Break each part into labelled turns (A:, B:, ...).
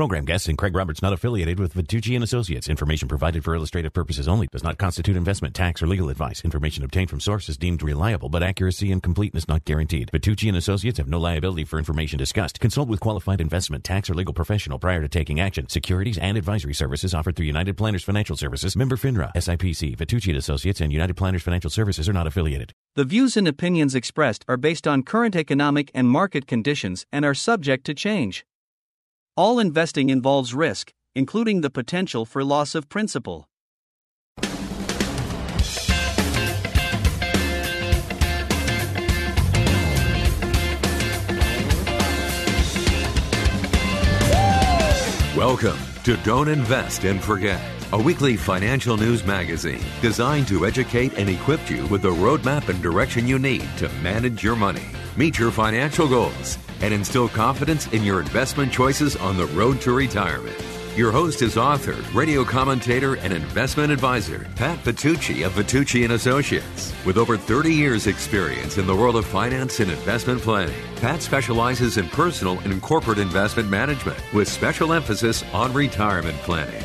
A: Program guests and Craig Roberts not affiliated with Vitucci and Associates. Information provided for illustrative purposes only does not constitute investment, tax, or legal advice. Information obtained from sources deemed reliable, but accuracy and completeness not guaranteed. Vitucci and Associates have no liability for information discussed. Consult with qualified investment, tax, or legal professional prior to taking action. Securities and advisory services offered through United Planners Financial Services, member FINRA, SIPC. Vitucci and Associates and United Planners Financial Services are not affiliated.
B: The views and opinions expressed are based on current economic and market conditions and are subject to change. All investing involves risk, including the potential for loss of principal.
C: Welcome to Don't Invest and Forget, a weekly financial news magazine designed to educate and equip you with the roadmap and direction you need to manage your money, meet your financial goals, and instill confidence in your investment choices on the road to retirement. Your host is author, radio commentator, and investment advisor Pat Vitucci of Vitucci and Associates. With over 30 years experience in the world of finance and investment planning, Pat specializes in personal and corporate investment management with special emphasis on retirement planning.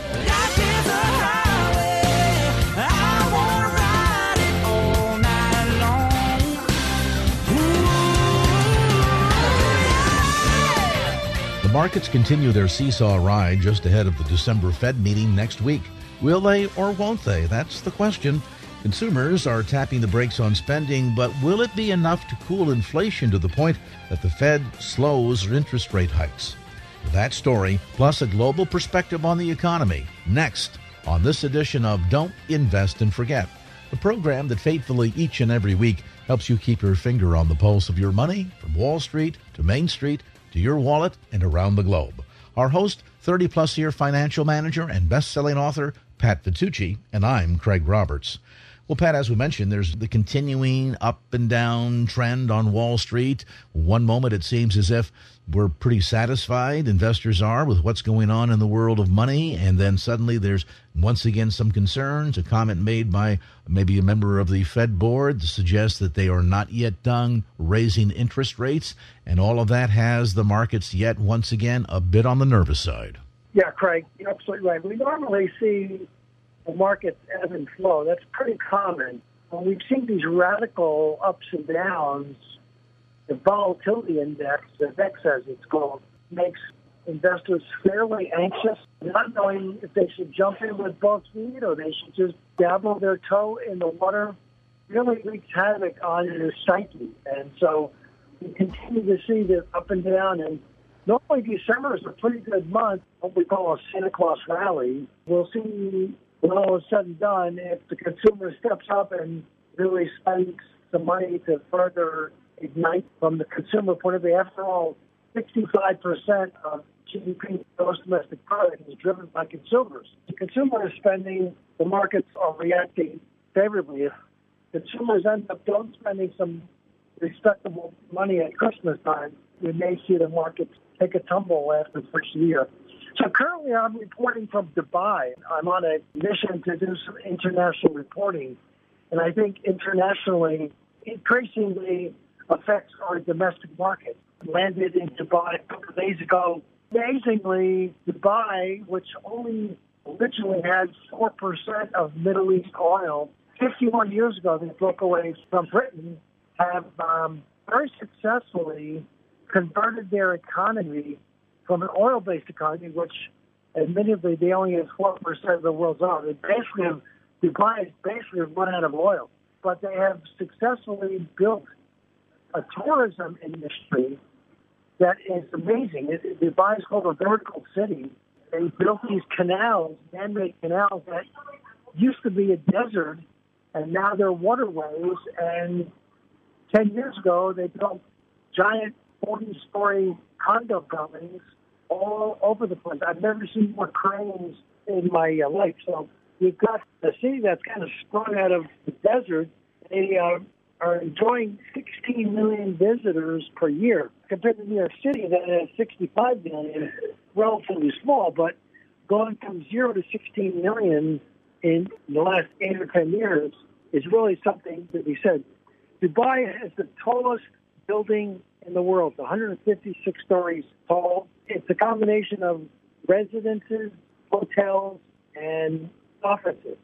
D: Markets continue their seesaw ride just ahead of the December Fed meeting next week. Will they or won't they? That's the question. Consumers are tapping the brakes on spending, but will it be enough to cool inflation to the point that the Fed slows interest rate hikes? That story, plus a global perspective on the economy, next on this edition of Don't Invest and Forget, the program that faithfully each and every week helps you keep your finger on the pulse of your money from Wall Street to Main Street to your wallet and around the globe. Our host, 30 plus year financial manager and best selling author, Pat Vitucci, and I'm Craig Roberts. Well, Pat, as we mentioned, there's the continuing up and down trend on Wall Street. One moment it seems as if we're pretty satisfied, investors are, with what's going on in the world of money. And then suddenly there's once again some concerns. A comment made by maybe a member of the Fed board to suggest that they are not yet done raising interest rates. And all of that has the markets yet once again a bit on the nervous side.
E: Yeah, Craig, you're absolutely right. We normally see the markets ebb and flow. That's pretty common. When we've seen these radical ups and downs, the volatility index, the VIX as it's called, makes investors fairly anxious, not knowing if they should jump in with both feet or they should just dabble their toe in the water. Really wreaks havoc on your psyche. And so we continue to see this up and down. And normally December is a pretty good month, what we call a Santa Claus rally. We'll see when all is said and done, if the consumer steps up and really spends some money to further ignite from the consumer point of view, after all, 65% of GDP, gross domestic product, is driven by consumers. The consumer is spending, the markets are reacting favorably. If consumers end up don't spending some respectable money at Christmas time, we may see the markets take a tumble after the first year. So currently, I'm reporting from Dubai. I'm on a mission to do some international reporting, and I think internationally, increasingly affects our domestic market. Landed in Dubai a couple of days ago. Amazingly, Dubai, which only originally had 4% of Middle East oil, 51 years ago they broke away from Britain, have um, very successfully converted their economy from an oil-based economy, which admittedly they only have 4% of the world's oil. They basically have, Dubai is basically run out of oil, but they have successfully built a tourism industry that is amazing. It, Dubai is called a vertical city. They built these canals, man-made canals that used to be a desert, and now they're waterways. And 10 years ago, they built giant 40-story condo buildings all over the place. I've never seen more cranes in my uh, life. So you've got a city that's kind of sprung out of the desert. They uh, are enjoying 16 million visitors per year compared to New York City that has 65 million, relatively small, but going from zero to 16 million in the last eight or 10 years is really something that we said. Dubai has the tallest building in the world, 156 stories tall. It's a combination of residences, hotels, and offices.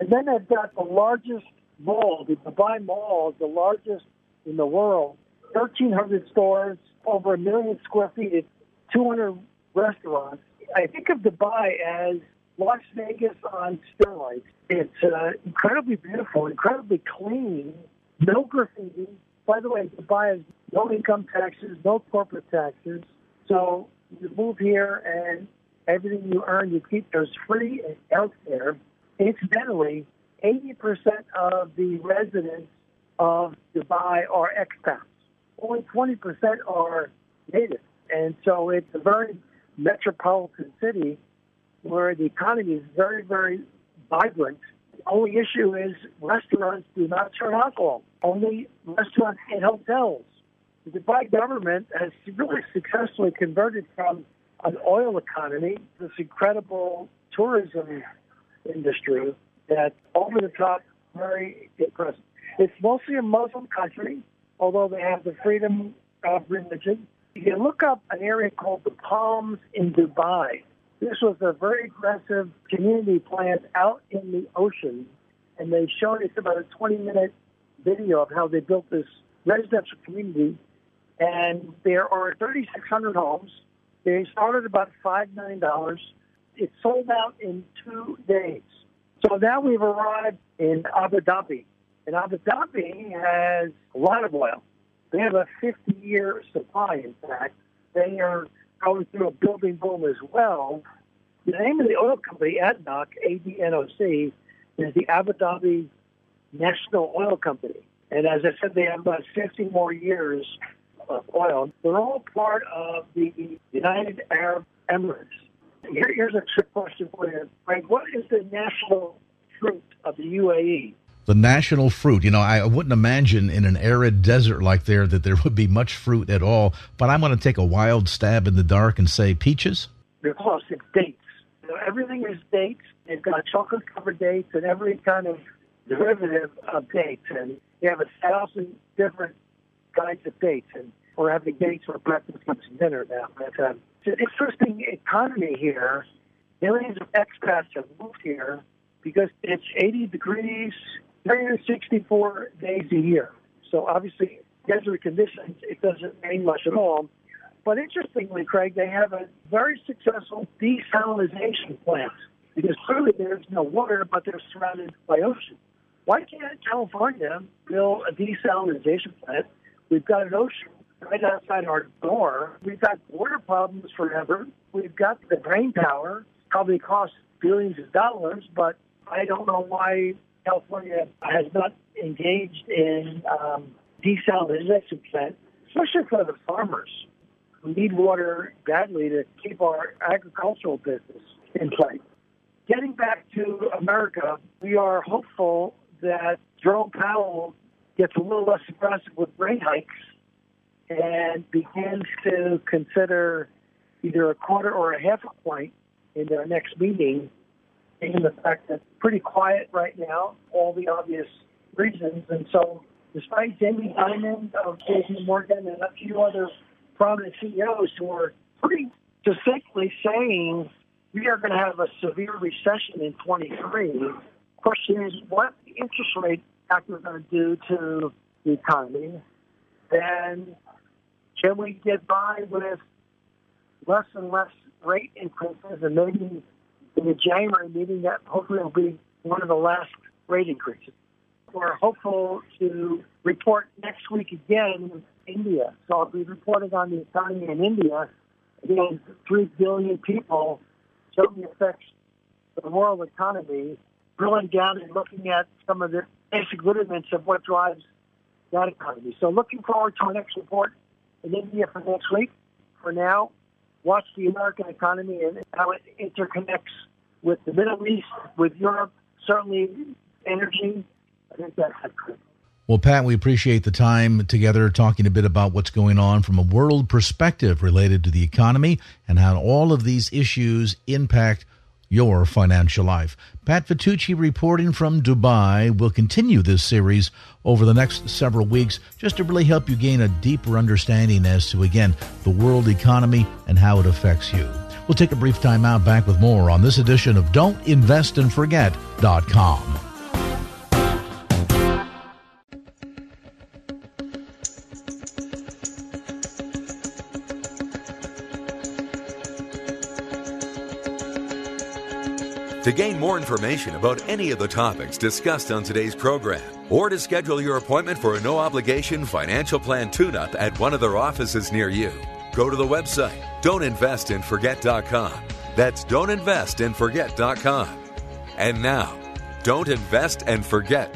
E: And then they've got the largest mall, the Dubai Mall the largest in the world. 1,300 stores, over a million square feet, it's 200 restaurants. I think of Dubai as Las Vegas on steroids. It's uh, incredibly beautiful, incredibly clean, no graffiti. By the way, Dubai has no income taxes, no corporate taxes. So you move here and everything you earn, you keep. There's free health care. Incidentally, 80% of the residents of Dubai are expats. Only 20% are native. And so it's a very metropolitan city where the economy is very, very vibrant. The only issue is restaurants do not serve alcohol, only restaurants and hotels. The Dubai government has really successfully converted from an oil economy, to this incredible tourism industry that's over the top, very impressive. It's mostly a Muslim country, although they have the freedom of religion. You look up an area called the Palms in Dubai. This was a very aggressive community plan out in the ocean, and they showed us about a 20 minute video of how they built this residential community. And there are 3,600 homes. They started about $5 million. It sold out in two days. So now we've arrived in Abu Dhabi. And Abu Dhabi has a lot of oil. They have a 50 year supply, in fact. They are going through a building boom as well. The name of the oil company, ADNOC, A-D-N-O-C, is the Abu Dhabi National Oil Company. And as I said, they have about 50 more years of oil. They're all part of the United Arab Emirates. Here, here's a trick question for you, Frank. What is the national fruit of the UAE?
D: The national fruit. You know, I wouldn't imagine in an arid desert like there that there would be much fruit at all. But I'm going to take a wild stab in the dark and say peaches.
E: They're close. It's dates. You know, everything is dates. They've got chocolate covered dates and every kind of derivative of dates. And you have a thousand different kinds of dates. And we're having dates for breakfast, lunch, and dinner now. But, um, it's an interesting economy here. Millions of expats have moved here because it's 80 degrees, 364 days a year. So obviously, desert conditions, it doesn't rain much at all. But interestingly, Craig, they have a very successful desalination plant because clearly there's no water, but they're surrounded by ocean. Why can't California build a desalination plant? We've got an ocean right outside our door. We've got water problems forever. We've got the brain power, probably costs billions of dollars, but I don't know why California has not engaged in um, desalination plant, especially for the farmers who need water badly to keep our agricultural business in place. Getting back to America, we are hopeful that Jerome Powell gets a little less aggressive with rate hikes and begins to consider either a quarter or a half a point in their next meeting, given the fact that it's pretty quiet right now, all the obvious reasons. And so, despite Jamie Dimon of JP Morgan and a few other prominent CEOs who are pretty distinctly saying we are going to have a severe recession in 23, question is what the interest rate factor going to do to the economy? And can we get by with less and less rate increases and maybe in the January meeting that hopefully will be one of the last rate increases? We're hopeful to report next week again in India. So I'll be reporting on the economy in India. Again, 3 billion people the effects the world economy, drilling down and looking at some of the basic rudiments of what drives that economy. So looking forward to our next report in India for next week. For now, watch the American economy and how it interconnects with the Middle East, with Europe, certainly energy. I think that's critical.
D: Well, Pat, we appreciate the time together talking a bit about what's going on from a world perspective related to the economy and how all of these issues impact your financial life. Pat Vitucci reporting from Dubai will continue this series over the next several weeks just to really help you gain a deeper understanding as to, again, the world economy and how it affects you. We'll take a brief time out back with more on this edition of Don't
C: To gain more information about any of the topics discussed on today's program, or to schedule your appointment for a no obligation financial plan tune up at one of their offices near you, go to the website don'tinvestandforget.com. That's don'tinvestandforget.com. And now, don't invest and forget.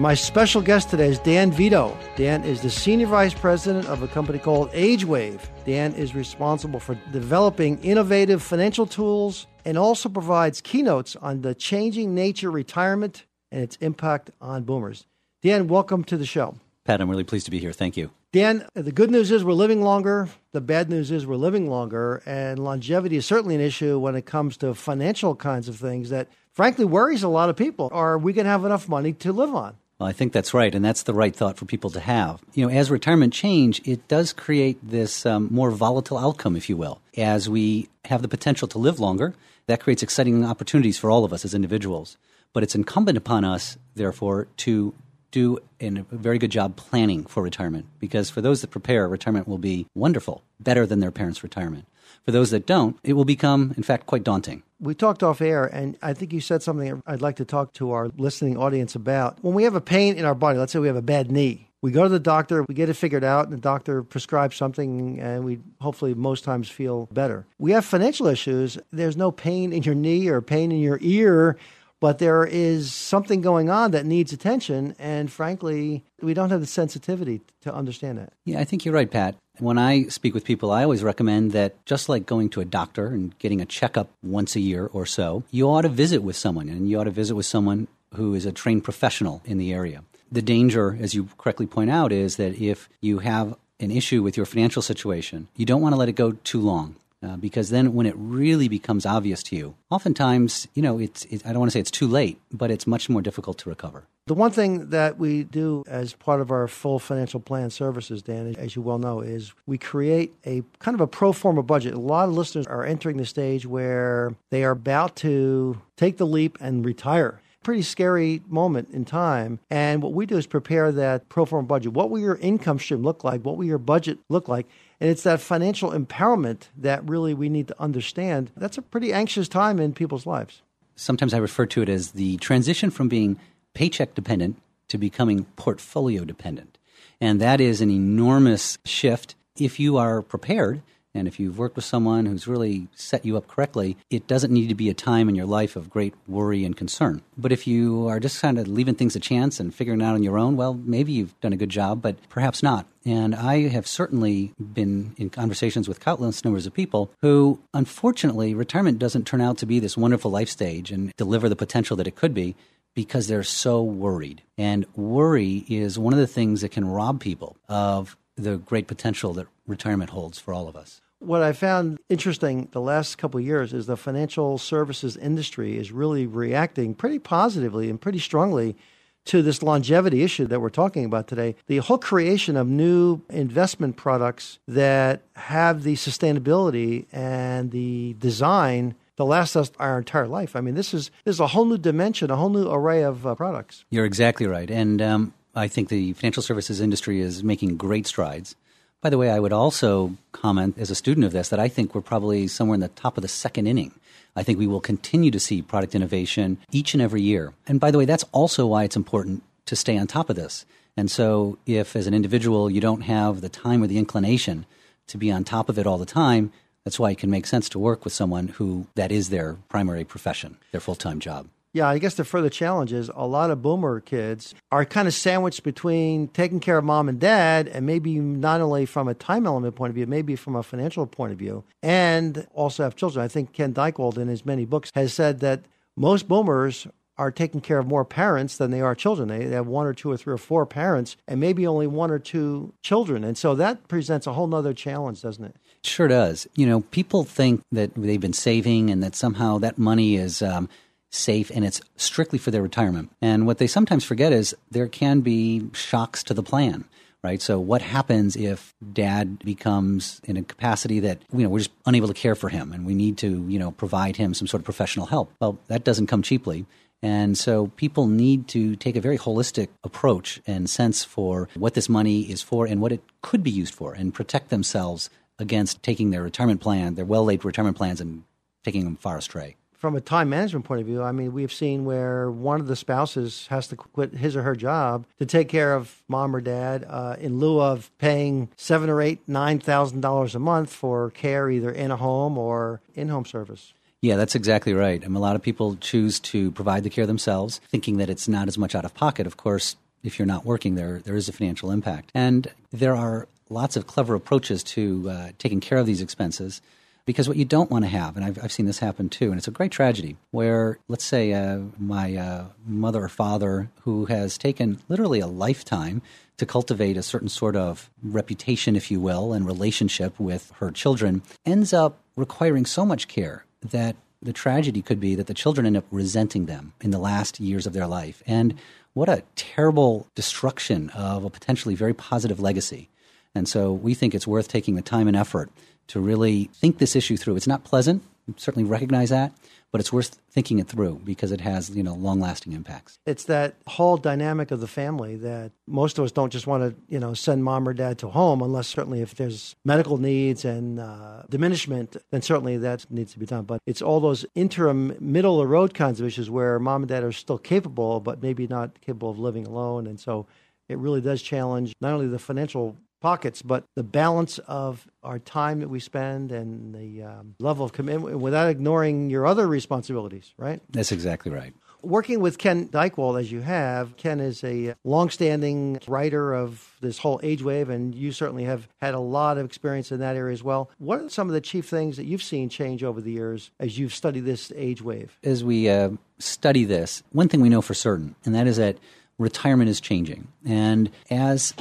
F: My special guest today is Dan Veto. Dan is the Senior Vice President of a company called AgeWave. Dan is responsible for developing innovative financial tools and also provides keynotes on the changing nature of retirement and its impact on boomers. Dan, welcome to the show.
G: Pat, I'm really pleased to be here. Thank you.
F: Dan, the good news is we're living longer. The bad news is we're living longer. And longevity is certainly an issue when it comes to financial kinds of things that, frankly, worries a lot of people. Are we going to have enough money to live on?
G: Well, I think that's right, and that's the right thought for people to have. You know, as retirement change, it does create this um, more volatile outcome, if you will. As we have the potential to live longer, that creates exciting opportunities for all of us as individuals. But it's incumbent upon us, therefore, to do a very good job planning for retirement because for those that prepare, retirement will be wonderful, better than their parents' retirement. For those that don't, it will become, in fact, quite daunting.
F: We talked off air, and I think you said something I'd like to talk to our listening audience about. When we have a pain in our body, let's say we have a bad knee, we go to the doctor, we get it figured out, and the doctor prescribes something, and we hopefully most times feel better. We have financial issues. There's no pain in your knee or pain in your ear, but there is something going on that needs attention. And frankly, we don't have the sensitivity to understand that.
G: Yeah, I think you're right, Pat. When I speak with people, I always recommend that just like going to a doctor and getting a checkup once a year or so, you ought to visit with someone, and you ought to visit with someone who is a trained professional in the area. The danger, as you correctly point out, is that if you have an issue with your financial situation, you don't want to let it go too long. Uh, because then when it really becomes obvious to you, oftentimes, you know, it's, it, I don't want to say it's too late, but it's much more difficult to recover.
F: The one thing that we do as part of our full financial plan services, Dan, as you well know, is we create a kind of a pro forma budget. A lot of listeners are entering the stage where they are about to take the leap and retire pretty scary moment in time. And what we do is prepare that pro forma budget. What will your income stream look like? What will your budget look like? And it's that financial empowerment that really we need to understand. That's a pretty anxious time in people's lives.
G: Sometimes I refer to it as the transition from being paycheck dependent to becoming portfolio dependent. And that is an enormous shift if you are prepared and if you've worked with someone who's really set you up correctly, it doesn't need to be a time in your life of great worry and concern. But if you are just kind of leaving things a chance and figuring it out on your own, well, maybe you've done a good job, but perhaps not. And I have certainly been in conversations with countless numbers of people who, unfortunately, retirement doesn't turn out to be this wonderful life stage and deliver the potential that it could be because they're so worried. And worry is one of the things that can rob people of the great potential that retirement holds for all of us.
F: What I found interesting the last couple of years is the financial services industry is really reacting pretty positively and pretty strongly to this longevity issue that we're talking about today. The whole creation of new investment products that have the sustainability and the design to last us our entire life. I mean, this is this is a whole new dimension, a whole new array of uh, products.
G: You're exactly right, and um, I think the financial services industry is making great strides. By the way, I would also comment as a student of this that I think we're probably somewhere in the top of the second inning. I think we will continue to see product innovation each and every year. And by the way, that's also why it's important to stay on top of this. And so, if as an individual you don't have the time or the inclination to be on top of it all the time, that's why it can make sense to work with someone who that is their primary profession, their full time job.
F: Yeah, I guess the further challenge is a lot of boomer kids are kind of sandwiched between taking care of mom and dad, and maybe not only from a time element point of view, maybe from a financial point of view, and also have children. I think Ken Dychtwald, in his many books, has said that most boomers are taking care of more parents than they are children. They have one or two or three or four parents and maybe only one or two children. And so that presents a whole nother challenge, doesn't it?
G: Sure does. You know, people think that they've been saving and that somehow that money is um, safe and it's strictly for their retirement. And what they sometimes forget is there can be shocks to the plan right? So what happens if dad becomes in a capacity that you know we're just unable to care for him and we need to you know provide him some sort of professional help? Well, that doesn't come cheaply. And so people need to take a very holistic approach and sense for what this money is for and what it could be used for and protect themselves against taking their retirement plan, their well laid retirement plans, and taking them far astray
F: from a time management point of view, I mean, we've seen where one of the spouses has to quit his or her job to take care of mom or dad uh, in lieu of paying seven or eight, nine thousand dollars a month for care, either in a home or in-home service.
G: Yeah, that's exactly right. I mean, a lot of people choose to provide the care themselves, thinking that it's not as much out of pocket. Of course, if you're not working, there there is a financial impact, and there are lots of clever approaches to uh, taking care of these expenses. Because what you don't want to have, and I've, I've seen this happen too, and it's a great tragedy, where let's say uh, my uh, mother or father, who has taken literally a lifetime to cultivate a certain sort of reputation, if you will, and relationship with her children, ends up requiring so much care that the tragedy could be that the children end up resenting them in the last years of their life. And what a terrible destruction of a potentially very positive legacy. And so we think it's worth taking the time and effort to really think this issue through. It's not pleasant, certainly recognize that, but it's worth thinking it through because it has, you know, long-lasting impacts.
F: It's that whole dynamic of the family that most of us don't just want to, you know, send mom or dad to home unless certainly if there's medical needs and uh, diminishment, then certainly that needs to be done. But it's all those interim, middle of the road kinds of issues where mom and dad are still capable, but maybe not capable of living alone, and so it really does challenge not only the financial pockets, but the balance of our time that we spend and the um, level of commitment without ignoring your other responsibilities, right?
G: That's exactly right.
F: Working with Ken Dychtwald as you have, Ken is a longstanding writer of this whole age wave, and you certainly have had a lot of experience in that area as well. What are some of the chief things that you've seen change over the years as you've studied this age wave?
G: As we uh, study this, one thing we know for certain, and that is that retirement is changing. And as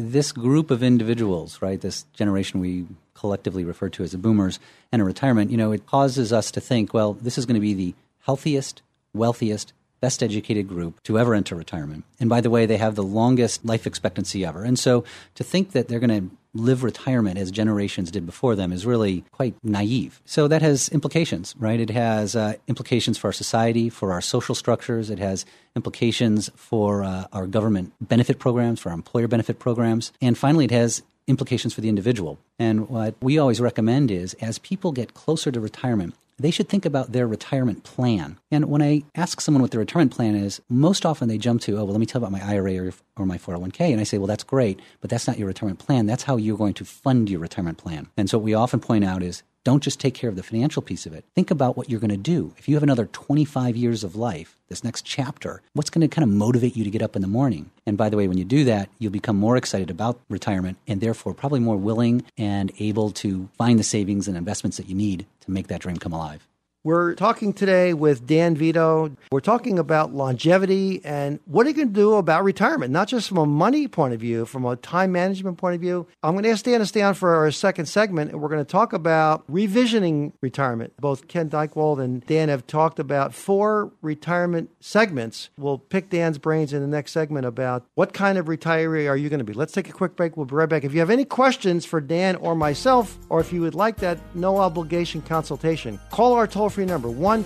G: this group of individuals, right, this generation we collectively refer to as the boomers, and a retirement, you know, it causes us to think, well, this is going to be the healthiest, wealthiest, best educated group to ever enter retirement. And by the way, they have the longest life expectancy ever. And so to think that they're going to live retirement as generations did before them is really quite naive. So that has implications, right? It has uh, implications for our society, for our social structures. It has implications for uh, our government benefit programs, for our employer benefit programs. And finally, it has implications for the individual. And what we always recommend is as people get closer to retirement, they should think about their retirement plan. And when I ask someone what their retirement plan is, most often they jump to, oh, well, let me tell about my IRA or, or my 401k. And I say, well, that's great, but that's not your retirement plan. That's how you're going to fund your retirement plan. And so what we often point out is don't just take care of the financial piece of it. Think about what you're going to do. If you have another 25 years of life, this next chapter, what's going to kind of motivate you to get up in the morning? And by the way, when you do that, you'll become more excited about retirement and therefore probably more willing and able to find the savings and investments that you need to make that dream come alive.
F: We're talking today with Dan Veto. We're talking about longevity and what are you going to do about retirement, not just from a money point of view, from a time management point of view. I'm going to ask Dan to stay on for our second segment, and we're going to talk about revisioning retirement. Both Ken Dychtwald and Dan have talked about four retirement segments. We'll pick Dan's brains in the next segment about what kind of retiree are you going to be. Let's take a quick break. We'll be right back. If you have any questions for Dan or myself, or if you would like that no obligation consultation, call our toll free number 1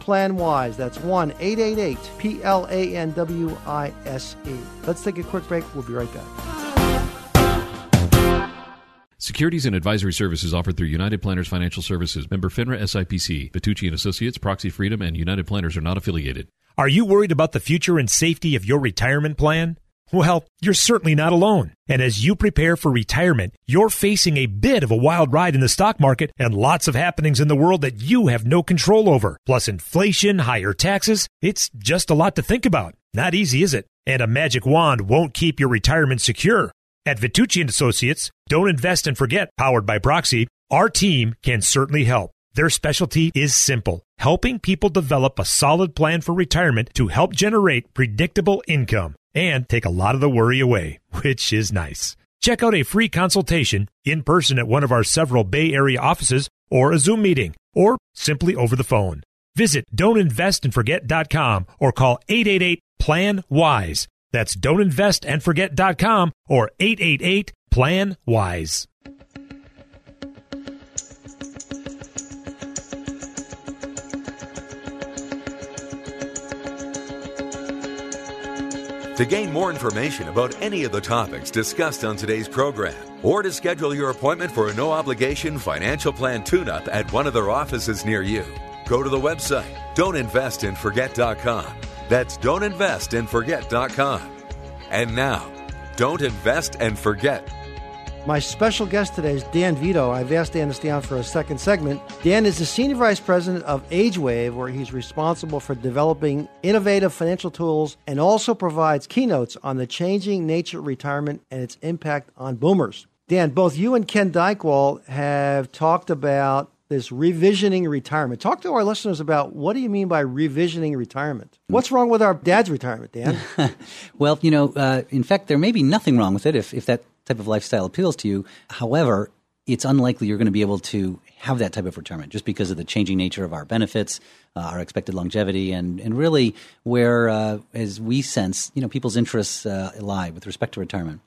F: Plan WISE. That's 1 888 P L A N W I S E. Let's take a quick break. We'll be right back.
H: Securities and advisory services offered through United Planners Financial Services, member FINRA SIPC. Vitucci and Associates, Proxy Freedom, and United Planners are not affiliated.
I: Are you worried about the future and safety of your retirement plan? Well, you're certainly not alone. And as you prepare for retirement, you're facing a bit of a wild ride in the stock market and lots of happenings in the world that you have no control over. Plus inflation, higher taxes. It's just a lot to think about. Not easy, is it? And a magic wand won't keep your retirement secure. At Vitucci and Associates, don't invest and forget, powered by Proxy, our team can certainly help. Their specialty is simple helping people develop a solid plan for retirement to help generate predictable income and take a lot of the worry away, which is nice. Check out a free consultation in person at one of our several Bay Area offices or a Zoom meeting or simply over the phone. Visit don'tinvestandforget.com or call 888 plan wise. That's don'tinvestandforget.com or 888 plan wise.
C: To gain more information about any of the topics discussed on today's program, or to schedule your appointment for a no obligation financial plan tune up at one of their offices near you, go to the website don'tinvestandforget.com. That's don'tinvestandforget.com. And now, don't invest and forget.
F: My special guest today is Dan Veto. I've asked Dan to stay on for a second segment. Dan is the Senior Vice President of AgeWave, where he's responsible for developing innovative financial tools and also provides keynotes on the changing nature of retirement and its impact on boomers. Dan, both you and Ken Dychtwald have talked about this revisioning retirement. Talk to our listeners about what do you mean by revisioning retirement? What's wrong with our dad's retirement, Dan?
G: well, you know, uh, in fact, there may be nothing wrong with it if, if that type of lifestyle appeals to you. However, it's unlikely you're going to be able to have that type of retirement just because of the changing nature of our benefits, uh, our expected longevity, and, and really where, uh, as we sense, you know, people's interests uh, lie with respect to retirement.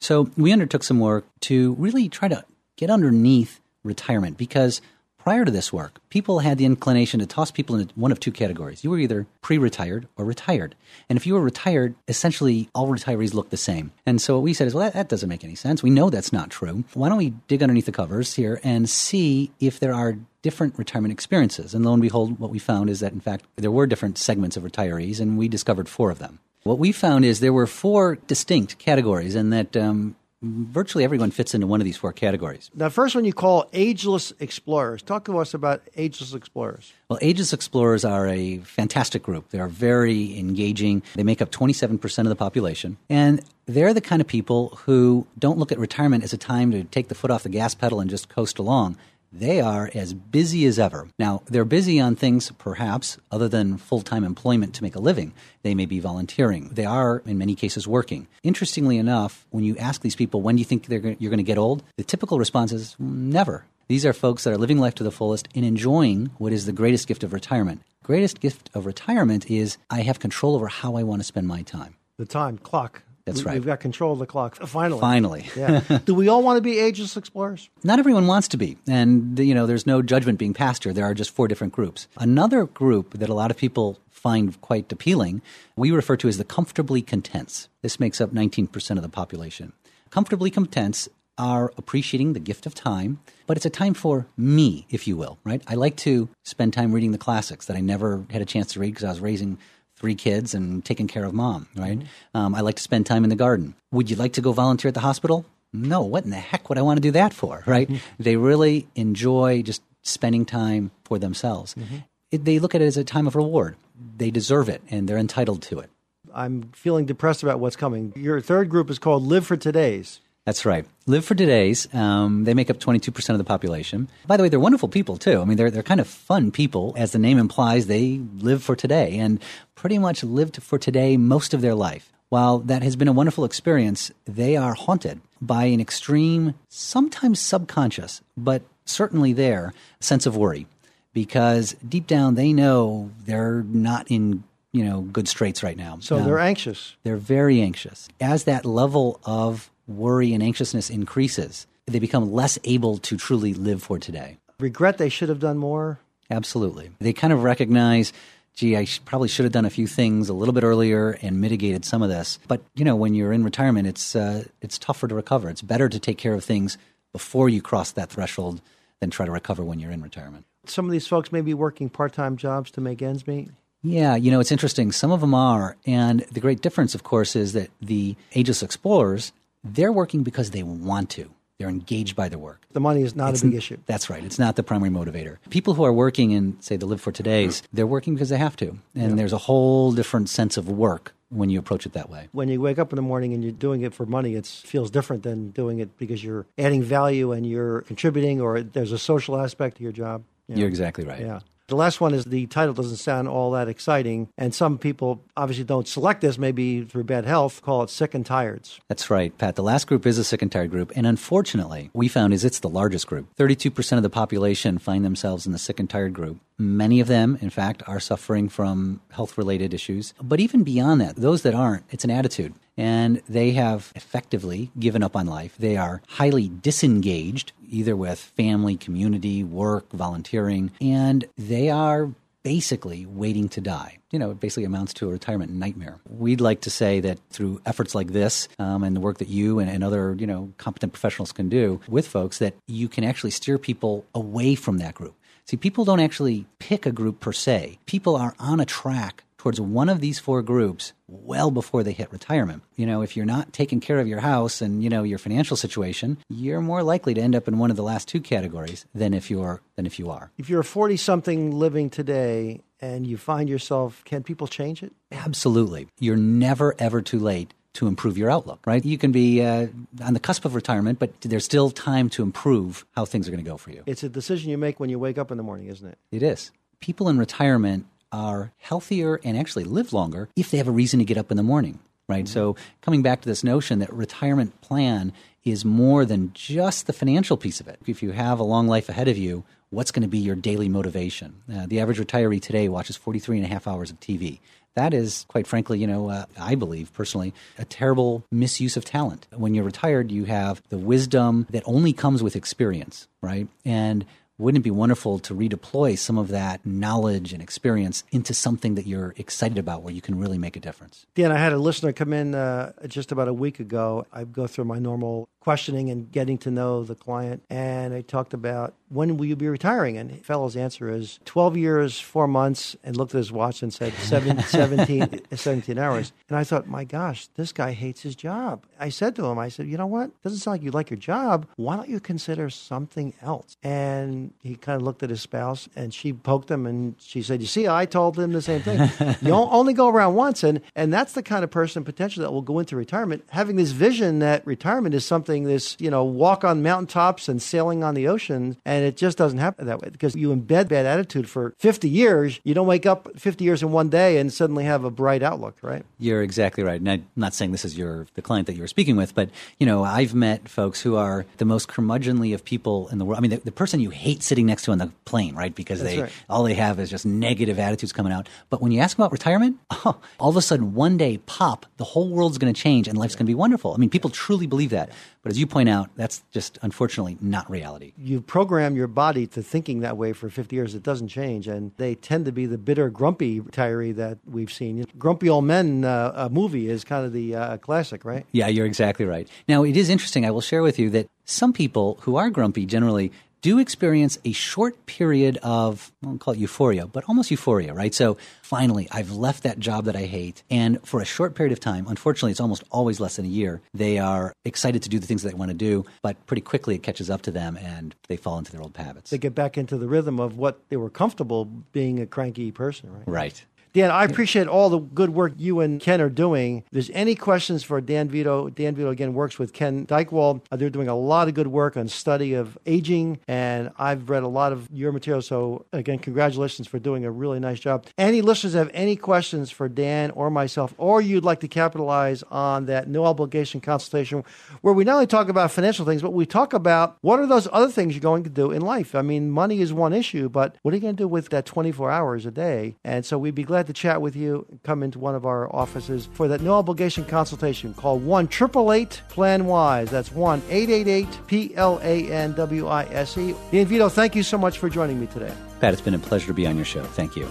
G: So we undertook some work to really try to get underneath retirement because Prior to this work, people had the inclination to toss people into one of two categories. You were either pre retired or retired. And if you were retired, essentially all retirees look the same. And so what we said is, well, that, that doesn't make any sense. We know that's not true. Why don't we dig underneath the covers here and see if there are different retirement experiences? And lo and behold, what we found is that, in fact, there were different segments of retirees, and we discovered four of them. What we found is there were four distinct categories, and that um, virtually everyone fits into one of these four categories.
F: The first one you call ageless explorers. Talk to us about ageless explorers.
G: Well, ageless explorers are a fantastic group. They are very engaging. They make up 27% of the population. And they're the kind of people who don't look at retirement as a time to take the foot off the gas pedal and just coast along. They are as busy as ever. Now, they're busy on things perhaps other than full time employment to make a living. They may be volunteering. They are, in many cases, working. Interestingly enough, when you ask these people, when do you think you're going to get old? The typical response is never. These are folks that are living life to the fullest and enjoying what is the greatest gift of retirement. Greatest gift of retirement is I have control over how I want to spend my time.
F: The time, clock.
G: That's
F: we,
G: right.
F: We've got control of the clock. Finally.
G: Finally.
F: yeah. Do we all want to be ageless explorers?
G: Not everyone wants to be. And, you know, there's no judgment being passed here. There are just four different groups. Another group that a lot of people find quite appealing, we refer to as the comfortably contents. This makes up 19% of the population. Comfortably contents are appreciating the gift of time, but it's a time for me, if you will, right? I like to spend time reading the classics that I never had a chance to read because I was raising three kids and taking care of mom, right? Mm-hmm. Um, I like to spend time in the garden. Would you like to go volunteer at the hospital? No, what in the heck would I want to do that for, right? Mm-hmm. They really enjoy just spending time for themselves. Mm-hmm. It, they look at it as a time of reward. They deserve it and they're entitled to it.
F: I'm feeling depressed about what's coming. Your third group is called Live for Today's.
G: That's right. Live for Today's. Um, they make up 22% of the population. By the way, they're wonderful people, too. I mean, they're, they're kind of fun people. As the name implies, they live for today and pretty much lived for today most of their life. While that has been a wonderful experience, they are haunted by an extreme, sometimes subconscious, but certainly there, sense of worry. Because deep down, they know they're not in you know good straits right now.
F: So they're anxious.
G: They're very anxious. As that level of worry and anxiousness increases, they become less able to truly live for today.
F: Regret they should have done more?
G: Absolutely. They kind of recognize, gee, I probably should have done a few things a little bit earlier and mitigated some of this. But, you know, when you're in retirement, it's, uh, it's tougher to recover. It's better to take care of things before you cross that threshold than try to recover when you're in retirement.
F: Some of these folks may be working part time jobs to make ends meet.
G: Yeah, you know, it's interesting. Some of them are. And the great difference, of course, is that the ageless explorers, they're working because they want to. They're engaged by their work.
F: The money is not
G: It's
F: a big
G: n-
F: issue.
G: That's right. It's not the primary motivator. People who are working in, say, the Live for Todays, mm-hmm. they're working because they have to. And there's a whole different sense of work when you approach it that way.
F: When you wake up in the morning and you're doing it for money, it feels different than doing it because you're adding value and you're contributing, or there's a social aspect to your job. know.
G: You're exactly right.
F: Yeah. The last one is the title doesn't sound all that exciting, and some people obviously don't select this, maybe through bad health, call it sick and tireds.
G: That's right, Pat. The last group is a sick and tired group, and unfortunately, we found is it's the largest group. Thirty-two percent of the population find themselves in the sick and tired group. Many of them, in fact, are suffering from health-related issues. But even beyond that, those that aren't, it's an attitude, and they have effectively given up on life. They are highly disengaged, either with family, community, work, volunteering, and they are basically waiting to die. You know, it basically amounts to a retirement nightmare. We'd like to say that through efforts like this um, and the work that you and, and other, you know, competent professionals can do with folks, that you can actually steer people away from that group. See, people don't actually pick a group per se. People are on a track towards one of these four groups well before they hit retirement. You know, if you're not taking care of your house and, you know, your financial situation, you're more likely to end up in one of the last two categories than if you're than if you are.
F: If you're a 40 something living today and you find yourself, can people change it?
G: Absolutely. You're never ever too late to improve your outlook, right? You can be uh, on the cusp of retirement, but there's still time to improve how things are going to go for you.
F: It's a decision you make when you wake up in the morning, isn't it?
G: It is. People in retirement are healthier and actually live longer if they have a reason to get up in the morning, right? So, coming back to this notion that retirement plan is more than just the financial piece of it. If you have a long life ahead of you, what's going to be your daily motivation? Uh, the average retiree today watches 43 and a half hours of TV. That is, quite frankly, you know, uh, I believe personally, a terrible misuse of talent. When you're retired, you have the wisdom that only comes with experience, right? And wouldn't it be wonderful to redeploy some of that knowledge and experience into something that you're excited about where you can really make a difference?
F: Dan, I had a listener come in uh, just about a week ago. I go through my normal questioning and getting to know the client, and I talked about when will you be retiring? And the fellow's answer is 12 years, four months, and looked at his watch and said seven, 17, 17 hours. And I thought, my gosh, this guy hates his job. I said to him, I said, you know what? Doesn't sound like you like your job. Why don't you consider something else? And he kind of looked at his spouse, and she poked him, and she said, you see, I told him the same thing. you only go around once, and, and that's the kind of person potentially that will go into retirement, having this vision that retirement is something this, you know, walk on mountaintops and sailing on the ocean, and it just doesn't happen that way because you embed bad attitude for 50 years. You don't wake up 50 years in one day and suddenly have a bright outlook, right?
G: You're exactly right. And I'm not saying this is your the client that you were speaking with, but you know, I've met folks who are the most curmudgeonly of people in the world. I mean, the, the person you hate sitting next to on the plane, right? Because
F: That's
G: they
F: right.
G: all they have is just negative attitudes coming out. But when you ask about retirement, oh, all of a sudden one day pop, the whole world's going to change and life's going to be wonderful. I mean, people truly believe that. But as you point out, that's just unfortunately not reality.
F: you program your body to thinking that way for 50 years. It doesn't change. And they tend to be the bitter, grumpy retiree that we've seen. Grumpy Old Men uh, movie is kind of the uh, classic, right?
G: Yeah, you're exactly right. Now, it is interesting. I will share with you that some people who are grumpy generally do experience a short period of, I won't call it euphoria, but almost euphoria, right? So finally, I've left that job that I hate. And for a short period of time, unfortunately, it's almost always less than a year, they are excited to do the things that they want to do, but pretty quickly it catches up to them and they fall into their old habits.
F: They get back into the rhythm of what they were comfortable being a cranky person, right?
G: Right.
F: Dan, I appreciate all the good work you and Ken are doing. If there's any questions for Dan Veto, Dan Veto again works with Ken Dychtwald. Uh, they're doing a lot of good work on study of aging, and I've read a lot of your material. So again, congratulations for doing a really nice job. Any listeners have any questions for Dan or myself, or you'd like to capitalize on that no obligation consultation, where we not only talk about financial things, but we talk about what are those other things you're going to do in life. I mean, money is one issue, but what are you going to do with that 24 hours a day? And so we'd be glad to chat with you. Come into one of our offices for that no obligation consultation. Call 1 888 Plan Wise. That's 1 888 P L A N W I S E. Dan Veto, thank you so much for joining me today.
G: Pat, it's been a pleasure to be on your show. Thank you.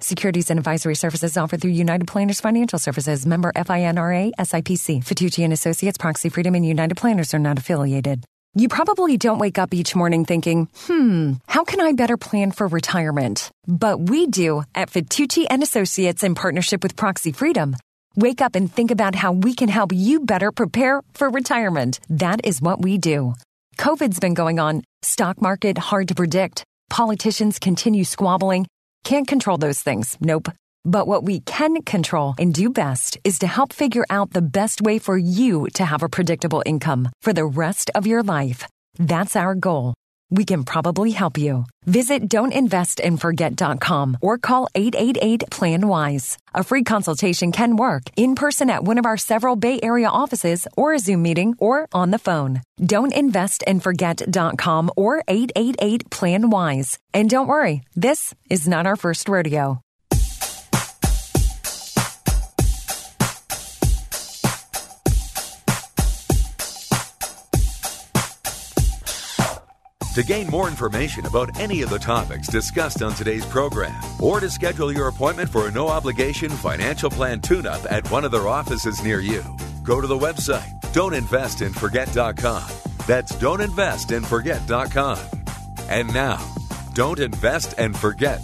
J: Securities and advisory services offered through United Planners Financial Services, member FINRA, SIPC. Vitucci and Associates, Proxy Freedom, and United Planners are not affiliated. You probably don't wake up each morning thinking, hmm, how can I better plan for retirement? But we do at Vitucci and Associates in partnership with Proxy Freedom. Wake up and think about how we can help you better prepare for retirement. That is what we do. COVID's been going on. Stock market hard to predict. Politicians continue squabbling. Can't control those things. Nope. But what we can control and do best is to help figure out the best way for you to have a predictable income for the rest of your life. That's our goal. We can probably help you. Visit don'tinvestandforget.com or call 888-PLAN-WISE. A free consultation can work in person at one of our several Bay Area offices or a Zoom meeting or on the phone. Don'tinvestandforget.com or 888-PLAN-WISE. And don't worry, this is not our first rodeo.
C: To gain more information about any of the topics discussed on today's program, or to schedule your appointment for a no obligation financial plan tune up at one of their offices near you, go to the website don'tinvestandforget.com. That's don'tinvestandforget.com. And now, don't invest and forget.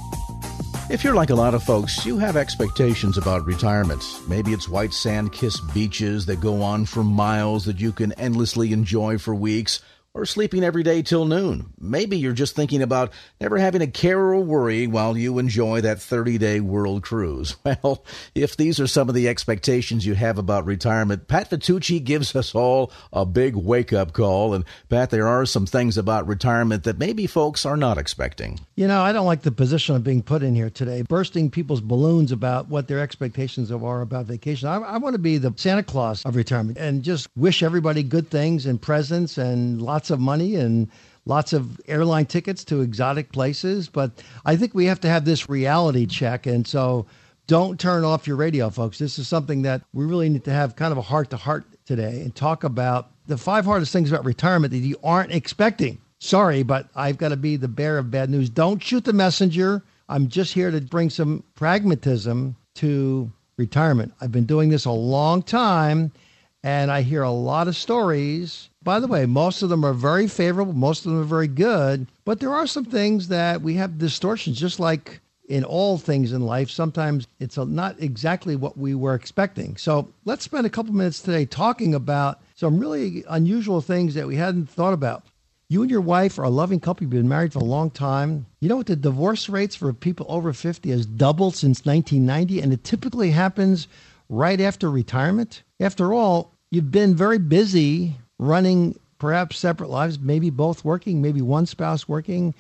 D: If you're like a lot of folks, you have expectations about retirement. Maybe it's white sand kissed beaches that go on for miles that you can endlessly enjoy for weeks or sleeping every day till noon. Maybe you're just thinking about never having a care or worry while you enjoy that 30 day world cruise. Well, if these are some of the expectations you have about retirement, Pat Vitucci gives us all a big wake up call. And Pat, there are some things about retirement that maybe folks are not expecting.
F: You know, I don't like the position of being put in here today, bursting people's balloons about what their expectations are about vacation. I, I want to be the Santa Claus of retirement and just wish everybody good things and presents and lots of money and lots of airline tickets to exotic places. But I think we have to have this reality check. And so don't turn off your radio, folks. This is something that we really need to have kind of a heart to heart today and talk about the five hardest things about retirement that you aren't expecting. Sorry, but I've got to be the bearer of bad news. Don't shoot the messenger. I'm just here to bring some pragmatism to retirement. I've been doing this a long time and I hear a lot of stories. By the way, most of them are very favorable, most of them are very good, but there are some things that we have distortions, just like in all things in life. Sometimes it's not exactly what we were expecting. So let's spend a couple minutes today talking about some really unusual things that we hadn't thought about. You and your wife are a loving couple. You've been married for a long time. You know what? The divorce rates for people over 50 has doubled since 1990, and it typically happens right after retirement. After all, you've been very busy running perhaps separate lives, maybe both working, maybe one spouse working,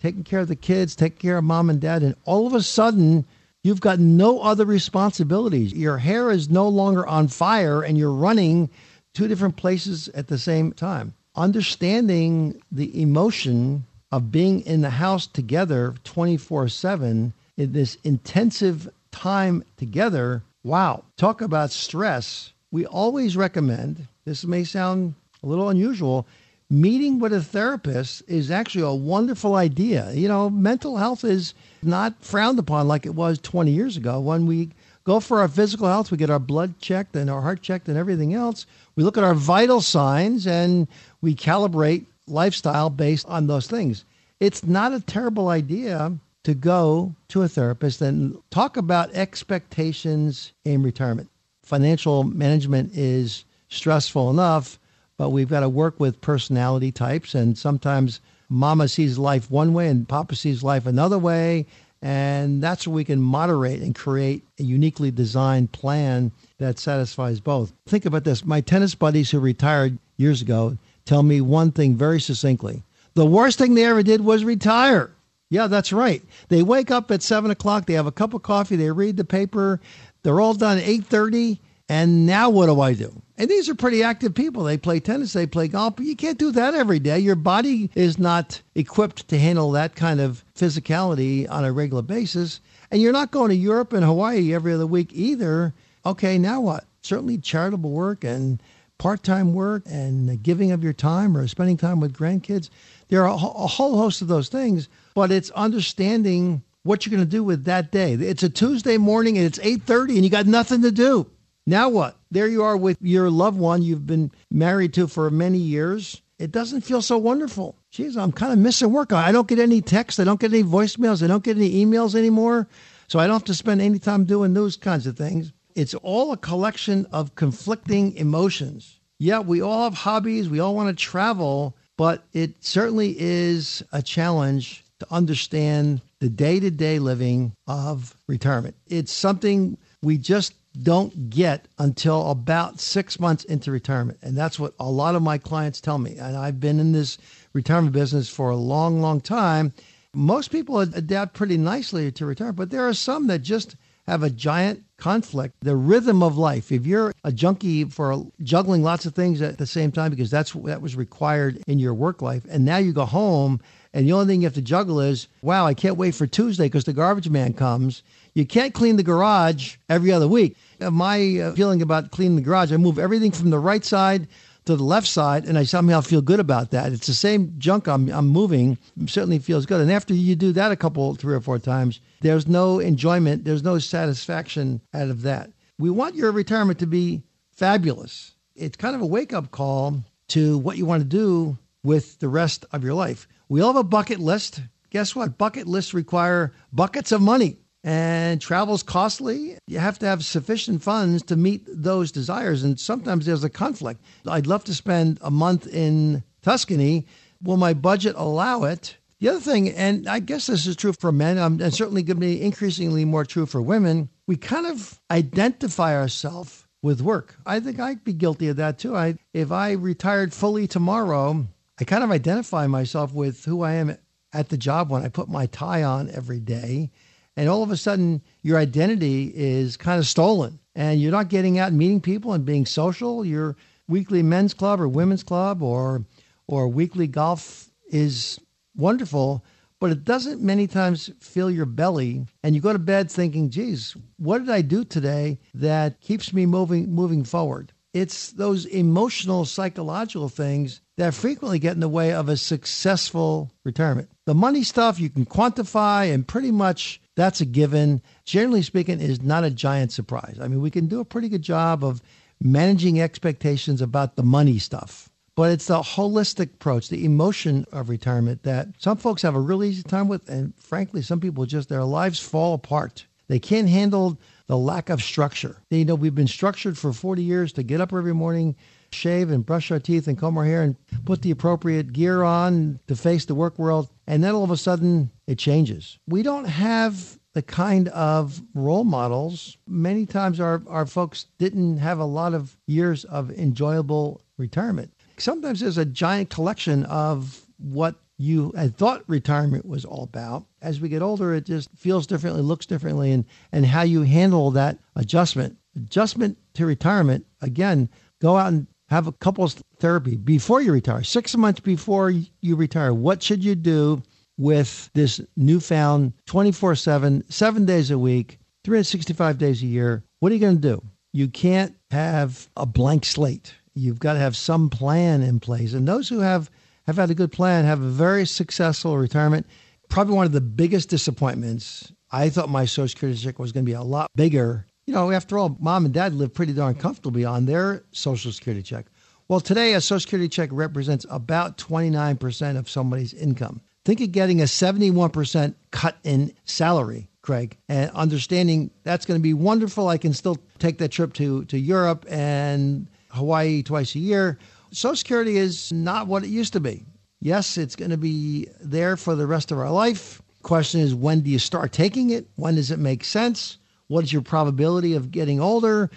F: taking care of the kids, taking care of mom and dad, and all of a sudden, you've got no other responsibilities. Your hair is no longer on fire and you're running two different places at the same time understanding the emotion of being in the house together 24 7 in this intensive time together. Wow. Talk about stress. We always recommend, this may sound a little unusual, meeting with a therapist is actually a wonderful idea. You know, mental health is not frowned upon like it was 20 years ago. When we go for our physical health, we get our blood checked and our heart checked and everything else. We look at our vital signs and we calibrate lifestyle based on those things. It's not a terrible idea to go to a therapist and talk about expectations in retirement. Financial management is stressful enough, but we've got to work with personality types. And sometimes mama sees life one way and papa sees life another way. And that's where we can moderate and create a uniquely designed plan that satisfies both. Think about this my tennis buddies who retired years ago tell me one thing very succinctly. The worst thing they ever did was retire. Yeah, that's right. They wake up at seven o'clock, they have a cup of coffee, they read the paper, they're all done at eight thirty, and now what do I do? And these are pretty active people. They play tennis, they play golf, but you can't do that every day. Your body is not equipped to handle that kind of physicality on a regular basis. And you're not going to Europe and Hawaii every other week either. Okay, now what? Certainly charitable work and part time work and giving of your time or spending time with grandkids. There are a, whole host of those things, but it's understanding what you're going to do with that day. It's a Tuesday morning and it's 8:30 and you got nothing to do. Now what? There you are with your loved one you've been married to for many years it doesn't feel so wonderful. Geez, I'm kind of missing work. I don't get any texts. I don't get any voicemails. I don't get any emails anymore. So I don't have to spend any time doing those kinds of things. It's all a collection of conflicting emotions. Yeah, we all have hobbies. We all want to travel, but it certainly is a challenge to understand the day to day living of retirement. It's something we just don't get until about six months into retirement. And that's what a lot of my clients tell me. And I've been in this retirement business for a long, long time. Most people adapt pretty nicely to retirement, but there are some that just have a giant conflict. The rhythm of life. If you're a junkie for juggling lots of things at the same time, because that's that was required in your work life, and now you go home and the only thing you have to juggle is, wow, I can't wait for Tuesday because the garbage man comes. You can't clean the garage every other week. Uh, my uh, feeling about cleaning the garage, I move everything from the right side to the left side, and I somehow feel good about that. It's the same junk I'm, I'm moving. It certainly feels good. And after you do that a couple, three or four times, there's no enjoyment, there's no satisfaction out of that. We want your retirement to be fabulous. It's kind of a wake up call to what you want to do with the rest of your life. We all have a bucket list. Guess what? Bucket lists require buckets of money and travel's costly. You have to have sufficient funds to meet those desires. And sometimes there's a conflict. I'd love to spend a month in Tuscany. Will my budget allow it? The other thing, and I guess this is true for men, um, and certainly going to be increasingly more true for women, we kind of identify ourselves with work. I think I'd be guilty of that too. I, if I retired fully tomorrow, I kind of identify myself with who I am at the job when I put my tie on every day. And all of a sudden, your identity is kind of stolen. And you're not getting out and meeting people and being social. Your weekly men's club or women's club or, or weekly golf is wonderful, but it doesn't many times fill your belly. And you go to bed thinking, geez, what did I do today that keeps me moving, moving forward? It's those emotional, psychological things that frequently get in the way of a successful retirement. The money stuff you can quantify, and pretty much that's a given. Generally speaking, is not a giant surprise. I mean, we can do a pretty good job of managing expectations about the money stuff. But it's the holistic approach, the emotion of retirement that some folks have a really easy time with. And frankly, some people just, their lives fall apart. They can't handle the lack of structure. You know, we've been structured for 40 years to get up every morning, shave and brush our teeth and comb our hair and put the appropriate gear on to face the work world. And then all of a sudden it changes. We don't have the kind of role models. Many times our, our folks didn't have a lot of years of enjoyable retirement. Sometimes there's a giant collection of what you had thought retirement was all about. As we get older, it just feels differently, looks differently, and, and how you handle that adjustment. Adjustment to retirement, again, go out and have a couples therapy before you retire, six months before you retire. What should you do with this newfound 24 7, seven days a week, 365 days a year? What are you going to do? You can't have a blank slate. You've got to have some plan in place. And those who have have had a good plan, have a very successful retirement. Probably one of the biggest disappointments. I thought my Social Security check was going to be a lot bigger. You know, after all, mom and dad lived pretty darn comfortably on their Social Security check. Well, today a Social Security check represents about 29% of somebody's income. Think of getting a 71% cut in salary, Craig, and understanding that's going to be wonderful. I can still take that trip to, to Europe and Hawaii twice a year Social Security is not what it used to be. Yes, it's going to be there for the rest of our life. Question is, when do you start taking it? When does it make sense? What is your probability of getting older?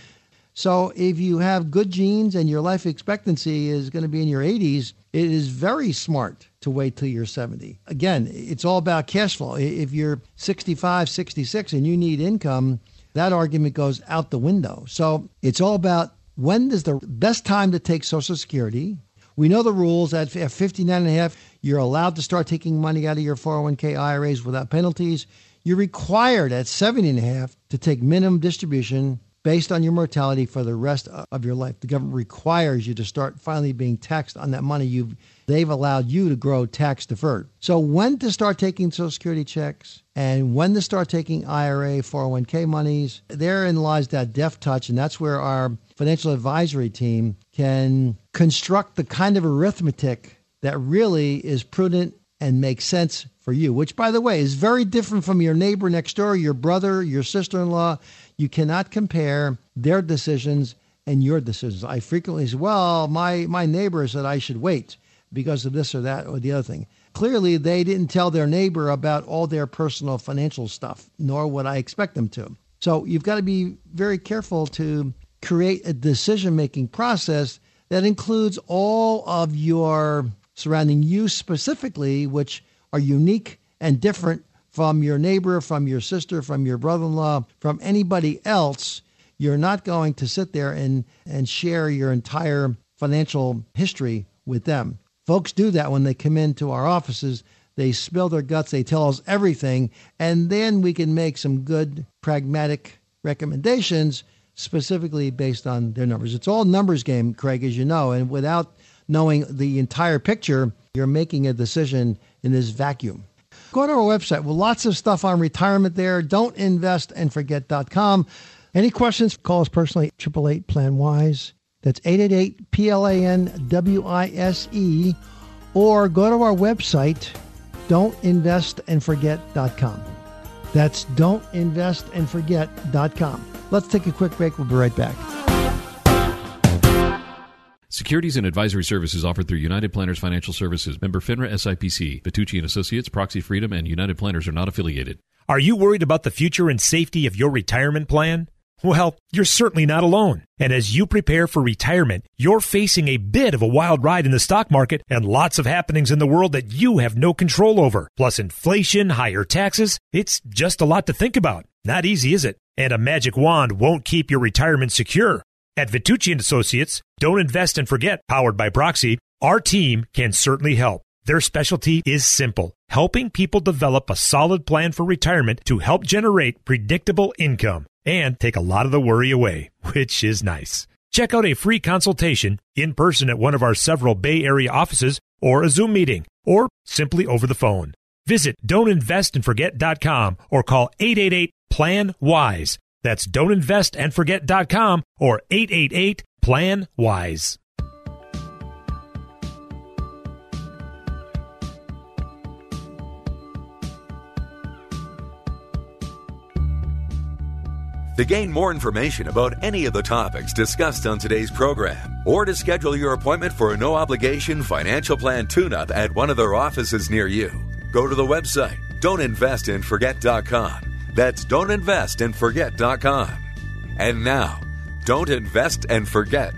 F: So, if you have good genes and your life expectancy is going to be in your 80s, it is very smart to wait till you're 70. Again, it's all about cash flow. If you're 65, 66, and you need income, that argument goes out the window. So, it's all about when is the best time to take Social Security? We know the rules. At 59 and a half, you're allowed to start taking money out of your 401k IRAs without penalties. You're required at 70 and a half to take minimum distribution based on your mortality for the rest of your life. The government requires you to start finally being taxed on that money you've they've allowed you to grow tax deferred. So when to start taking social security checks and when to start taking IRA, 401k monies, therein lies that deft touch and that's where our financial advisory team can construct the kind of arithmetic that really is prudent and make sense for you, which, by the way, is very different from your neighbor next door, your brother, your sister in law. You cannot compare their decisions and your decisions. I frequently say, well, my, my neighbor said I should wait because of this or that or the other thing. Clearly, they didn't tell their neighbor about all their personal financial stuff, nor would I expect them to. So you've got to be very careful to create a decision making process that includes all of your surrounding you specifically, which are unique and different from your neighbor, from your sister, from your brother in law, from anybody else. You're not going to sit there and, and share your entire financial history with them. Folks do that when they come into our offices. They spill their guts, they tell us everything, and then we can make some good, pragmatic recommendations specifically based on their numbers. It's all numbers game, Craig, as you know, and without knowing the entire picture, you're making a decision in this vacuum. Go to our website. Well, lots of stuff on retirement there. Don't invest and forget.com. Any questions? Call us personally, 888 Plan Wise. That's 888 P L A N W I S E. Or go to our website, don'tinvestandforget.com. That's don'tinvestandforget.com. Let's take a quick break. We'll be right back.
H: Securities and advisory services offered through United Planners Financial Services. Member FINRA SIPC. Vitucci and Associates, Proxy Freedom, and United Planners are not affiliated.
I: Are you worried about the future and safety of your retirement plan? Well, you're certainly not alone. And as you prepare for retirement, you're facing a bit of a wild ride in the stock market and lots of happenings in the world that you have no control over. Plus inflation, higher taxes. It's just a lot to think about. Not easy, is it? And a magic wand won't keep your retirement secure. At Vitucci and Associates, don't invest and forget, powered by Proxy, our team can certainly help. Their specialty is simple, helping people develop a solid plan for retirement to help generate predictable income and take a lot of the worry away, which is nice. Check out a free consultation in person at one of our several Bay Area offices or a Zoom meeting or simply over the phone. Visit don'tinvestandforget.com or call 888 plan wise that's don'tinvestandforget.com or 888 plan wise.
C: To gain more information about any of the topics discussed on today's program, or to schedule your appointment for a no obligation financial plan tune up at one of their offices near you, go to the website don'tinvestandforget.com that's don'tinvestandforget.com. And now, don't invest and forget.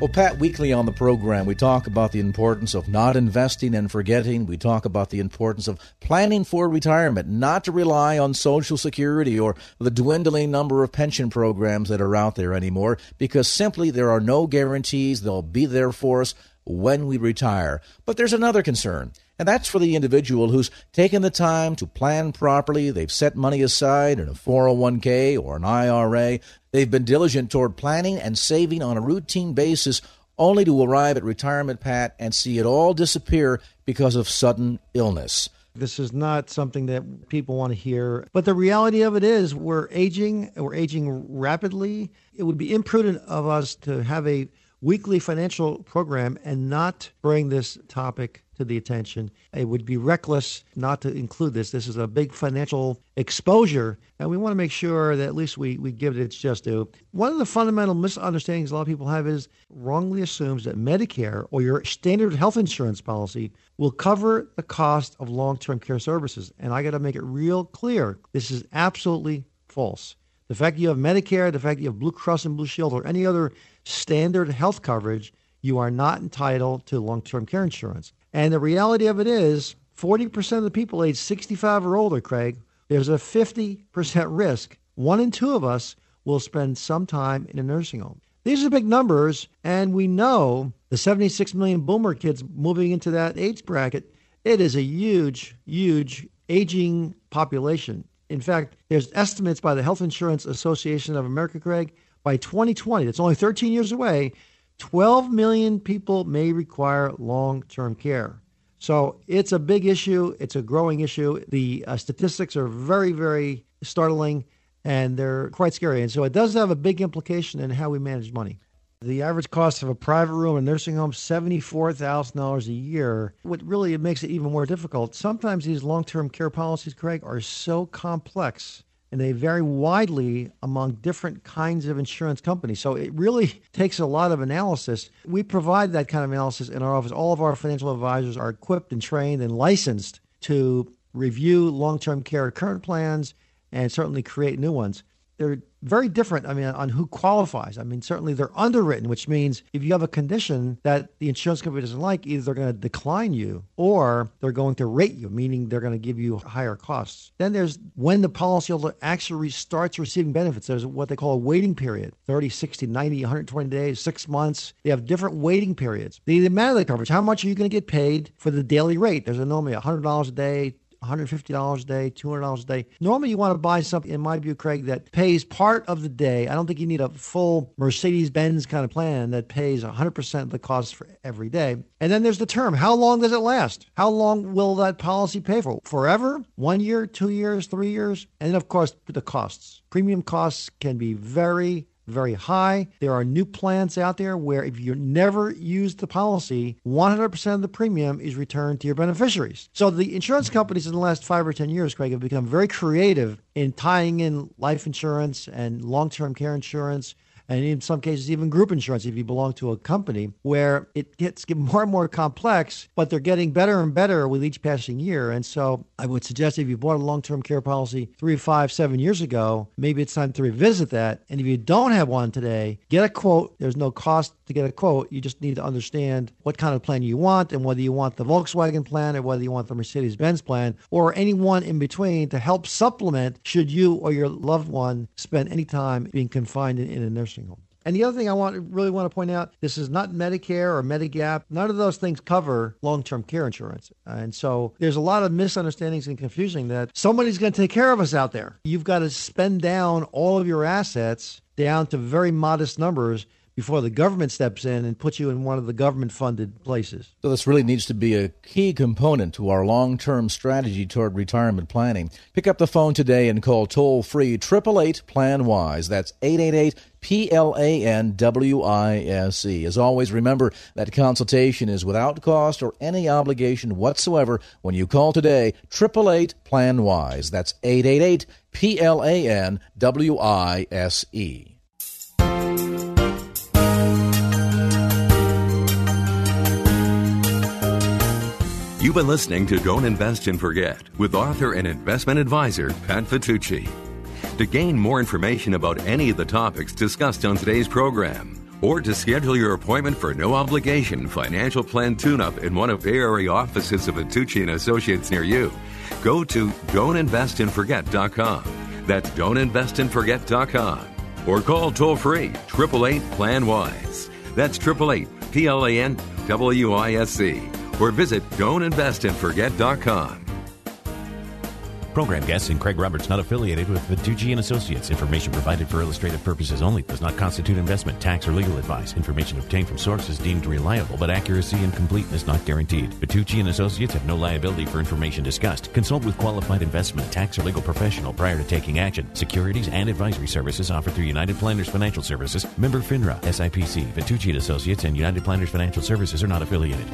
D: Well, Pat, weekly on the program, we talk about the importance of not investing and forgetting. We talk about the importance of planning for retirement, not to rely on Social Security or the dwindling number of pension programs that are out there anymore, because simply there are no guarantees they'll be there for us when we retire. But there's another concern. And that's for the individual who's taken the time to plan properly. They've set money aside in a 401k or an IRA. They've been diligent toward planning and saving on a routine basis, only to arrive at retirement, Pat, and see it all disappear because of sudden illness.
F: This is not something that people want to hear. But the reality of it is, we're aging, we're aging rapidly. It would be imprudent of us to have a weekly financial program and not bring this topic to the attention. It would be reckless not to include this. This is a big financial exposure, and we want to make sure that at least we, we give it its just due. One of the fundamental misunderstandings a lot of people have is wrongly assumes that Medicare or your standard health insurance policy will cover the cost of long term care services. And I got to make it real clear this is absolutely false. The fact you have Medicare, the fact you have Blue Cross and Blue Shield, or any other standard health coverage, you are not entitled to long term care insurance. And the reality of it is 40% of the people age 65 or older, Craig, there's a 50% risk. One in two of us will spend some time in a nursing home. These are big numbers, and we know the 76 million boomer kids moving into that age bracket. It is a huge, huge aging population. In fact, there's estimates by the Health Insurance Association of America, Craig, by 2020, that's only 13 years away, 12 million people may require long term care. So it's a big issue. It's a growing issue. The uh, statistics are very, very startling and they're quite scary. And so it does have a big implication in how we manage money. The average cost of a private room in a nursing home $74,000 a year. What really makes it even more difficult, sometimes these long-term care policies, Craig, are so complex and they vary widely among different kinds of insurance companies. So it really takes a lot of analysis. We provide that kind of analysis in our office. All of our financial advisors are equipped and trained and licensed to review long-term care current plans and certainly create new ones they're very different. I mean, on who qualifies. I mean, certainly they're underwritten, which means if you have a condition that the insurance company doesn't like, either they're going to decline you or they're going to rate you, meaning they're going to give you higher costs. Then there's when the policyholder actually starts receiving benefits. There's what they call a waiting period 30, 60, 90, 120 days, six months. They have different waiting periods. The amount of the coverage, how much are you going to get paid for the daily rate? There's a normally $100 a day, $150 a day, $200 a day. Normally, you want to buy something, in my view, Craig, that pays part of the day. I don't think you need a full Mercedes Benz kind of plan that pays 100% of the cost for every day. And then there's the term. How long does it last? How long will that policy pay for? Forever? One year, two years, three years? And then, of course, the costs. Premium costs can be very, very high. There are new plans out there where if you never use the policy, 100% of the premium is returned to your beneficiaries. So the insurance companies in the last five or 10 years, Craig, have become very creative in tying in life insurance and long term care insurance and in some cases even group insurance if you belong to a company where it gets more and more complex but they're getting better and better with each passing year. And so i would suggest if you bought a long-term care policy three five seven years ago maybe it's time to revisit that. And if you don't have one today get a quote. There's no cost to get a quote. You just need to understand what kind of plan you want and whether you want the volkswagen plan or whether you want the mercedes-benz plan or any one in between to help supplement should you or your loved one spend any time being confined in, in a nursing nursing home. And the other thing I want really want to point out, this is not Medicare or Medigap. None of those things cover long-term care insurance. And so there's a lot of misunderstandings and confusion that somebody's going to take care of us out there. You've got to spend down all of your assets down to very modest numbers before the government steps in and puts you in one of the government funded places.
D: So, this really needs to be a key component to our long term strategy toward retirement planning. Pick up the phone today and call toll free 888 Plan Wise. That's 888 P L A N W I S E. As always, remember that consultation is without cost or any obligation whatsoever when you call today 888 Plan Wise. That's 888 P L A N W I S E.
C: You've been listening to Don't Invest and Forget with author and investment advisor Pat Vitucci. To gain more information about any of the topics discussed on today's program, or to schedule your appointment for no obligation financial plan tune-up in one of Bay Area offices of Vitucci and Associates near you, go to don'tinvestandforget.com. That's don'tinvestandforget.com. Or call toll free 888 Plan Wise. That's 888 P L A N W I S C or visit don'tinvestandforget.com.
A: Program guests and Craig Roberts not affiliated with Vitucci and Associates. Information provided for illustrative purposes only does not constitute investment, tax, or legal advice. Information obtained from sources deemed reliable, but accuracy and completeness not guaranteed. Vitucci and Associates have no liability for information discussed. Consult with qualified investment, tax, or legal professional prior to taking action. Securities and advisory services offered through United Planners Financial Services, member FINRA, SIPC. Vitucci and Associates and United Planners Financial Services are not affiliated.